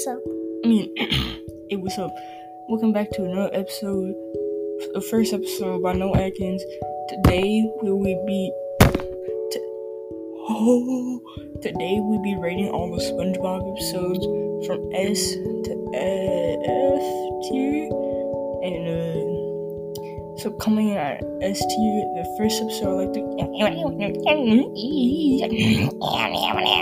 What's up? I mean, hey, what's up? Welcome back to another episode, the first episode by No Atkins. Today we will be, t- oh, today we'll be rating all the SpongeBob episodes from S to F tier, and uh, so coming in at S tier, the first episode I like to.